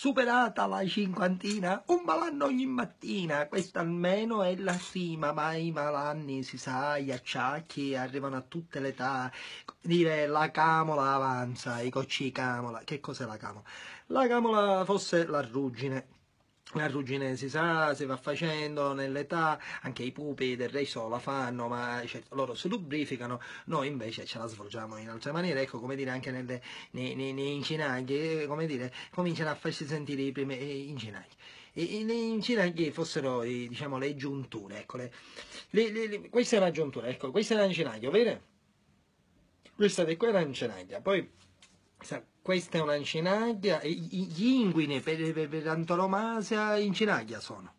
superata la cinquantina, un malanno ogni mattina, questa almeno è la prima, ma i malanni, si sa, gli acciacchi arrivano a tutte le età, dire la camola avanza, i cocci camola, che cos'è la camola? La camola fosse la ruggine, la ruggine si sa, si va facendo nell'età, anche i pupi del resto la fanno, ma cioè, loro si lubrificano, noi invece ce la svolgiamo in altre maniere, ecco come dire anche nelle, nei, nei, nei incinaghi, come dire, cominciano a farsi sentire i primi eh, incinaghi. E, e, incinaghi fossero diciamo, le giunture, ecco, le, le, le, questa è una giuntura, ecco, questa è una incinaglia, vede? Questa di qua è una incinaglia, poi questa è un'incinaglia, gli inguini per, per, per antonomasia incinaglia sono.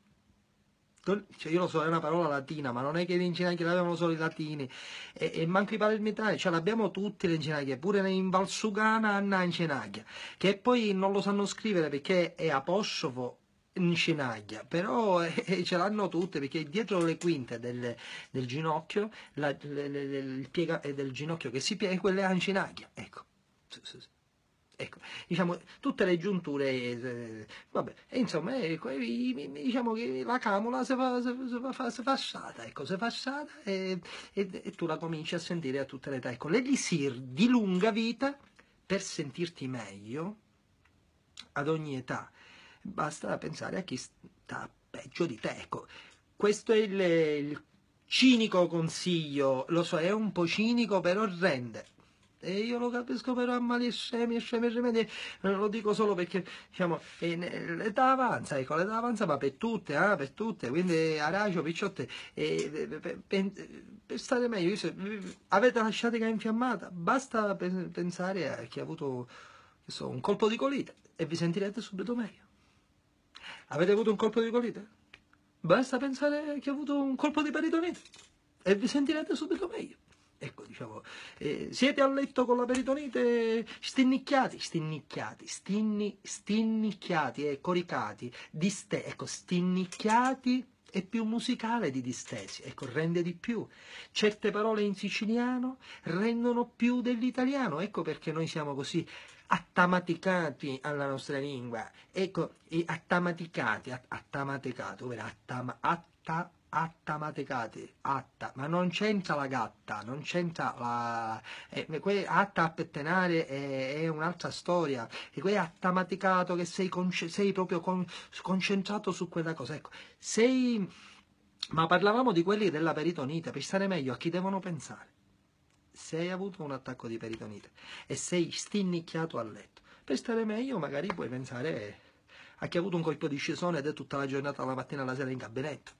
Cioè, io lo so, è una parola latina, ma non è che le incinaglie l'avevano solo i latini, e, e manco i palermitani, cioè l'abbiamo tutti le incinaglie, pure in Valsugana hanno incinaglia, che poi non lo sanno scrivere perché è apostrofo incinaglia, però eh, ce l'hanno tutte perché dietro le quinte del, del ginocchio, la, le, le, il piega del ginocchio che si piega, quella è incinaglia, ecco. Ecco, diciamo, tutte le giunture, eh, vabbè, e insomma, ecco, diciamo che la camola si fa, si, fa, si fa assata, ecco, si fa assata e, e, e, tu la cominci a sentire a tutte le età. Ecco, l'elisir di lunga vita per sentirti meglio ad ogni età. Basta pensare a chi sta peggio di te, ecco. Questo è il, il cinico consiglio, lo so, è un po' cinico, però rende e io lo capisco però a mali scemi, scemi, scemi, lo dico solo perché, diciamo, l'età avanza, ecco, l'età avanza va per tutte, eh, per tutte, quindi aracio, picciotte, e, per, per, per, stare meglio, se, avete la sciatica infiammata, basta pensare a chi ha avuto, so, un colpo di colite e vi sentirete subito meglio. Avete avuto un colpo di colite? Basta pensare a chi ha avuto un colpo di peritonite e vi sentirete subito meglio. Ecco, diciamo, eh, siete a letto con la peritonite stinnicchiati, stinnicchiati, stinni, stinnicchiati e coricati, diste, ecco, stinnicchiati è più musicale di distesi, ecco, rende di più. Certe parole in siciliano rendono più dell'italiano, ecco perché noi siamo così attamaticati alla nostra lingua, ecco, attamaticati, attamaticato, ovvero attama, atta, attamaticati, atta, ma non c'entra la gatta, non c'entra la... Eh, atta a pettenare è, è, un'altra storia, e quel attamaticato che sei, sei proprio con, concentrato su quella cosa, ecco, sei... Ma parlavamo di quelli della peritonite, per stare meglio a chi devono pensare. Se hai avuto un attacco di peritonite e sei stinnicchiato a letto, per stare meglio magari puoi pensare a chi ha avuto un colpo di scisone ed è tutta la giornata, la mattina alla sera in gabinetto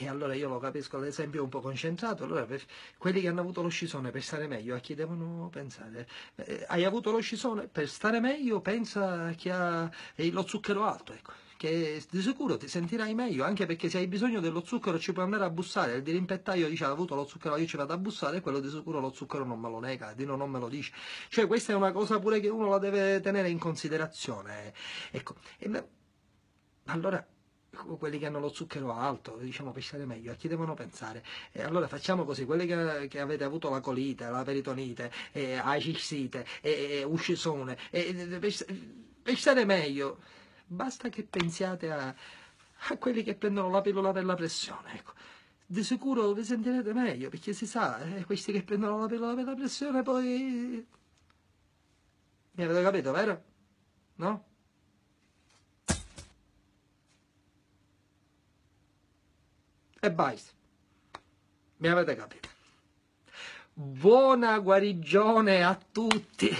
e allora io lo capisco, l'esempio è un po' concentrato. Allora, per quelli che hanno avuto lo scisone, per stare meglio, a chi devono pensare? Eh, hai avuto lo scisone, per stare meglio, pensa a chi ha lo zucchero alto, ecco. Che di sicuro ti sentirai meglio, anche perché se hai bisogno dello zucchero ci puoi andare a bussare. Il dirimpettaio dice ha avuto lo zucchero, io ci vado a bussare, quello di sicuro lo zucchero non me lo nega, Dino non me lo dice. Cioè, questa è una cosa pure che uno la deve tenere in considerazione. Ecco. E, allora quelli che hanno lo zucchero alto, diciamo per stare meglio, a chi devono pensare? E allora facciamo così, quelli che, che avete avuto la colite, la peritonite, eh, acissite, eh, uscisone, eh, per, per stare meglio, basta che pensiate a, a quelli che prendono la pillola per la pressione, ecco. Di sicuro vi sentirete meglio, perché si sa, eh, questi che prendono la pillola per la pressione poi... Mi avete capito, vero? No? E basta. Mi avete capito? Buona guarigione a tutti!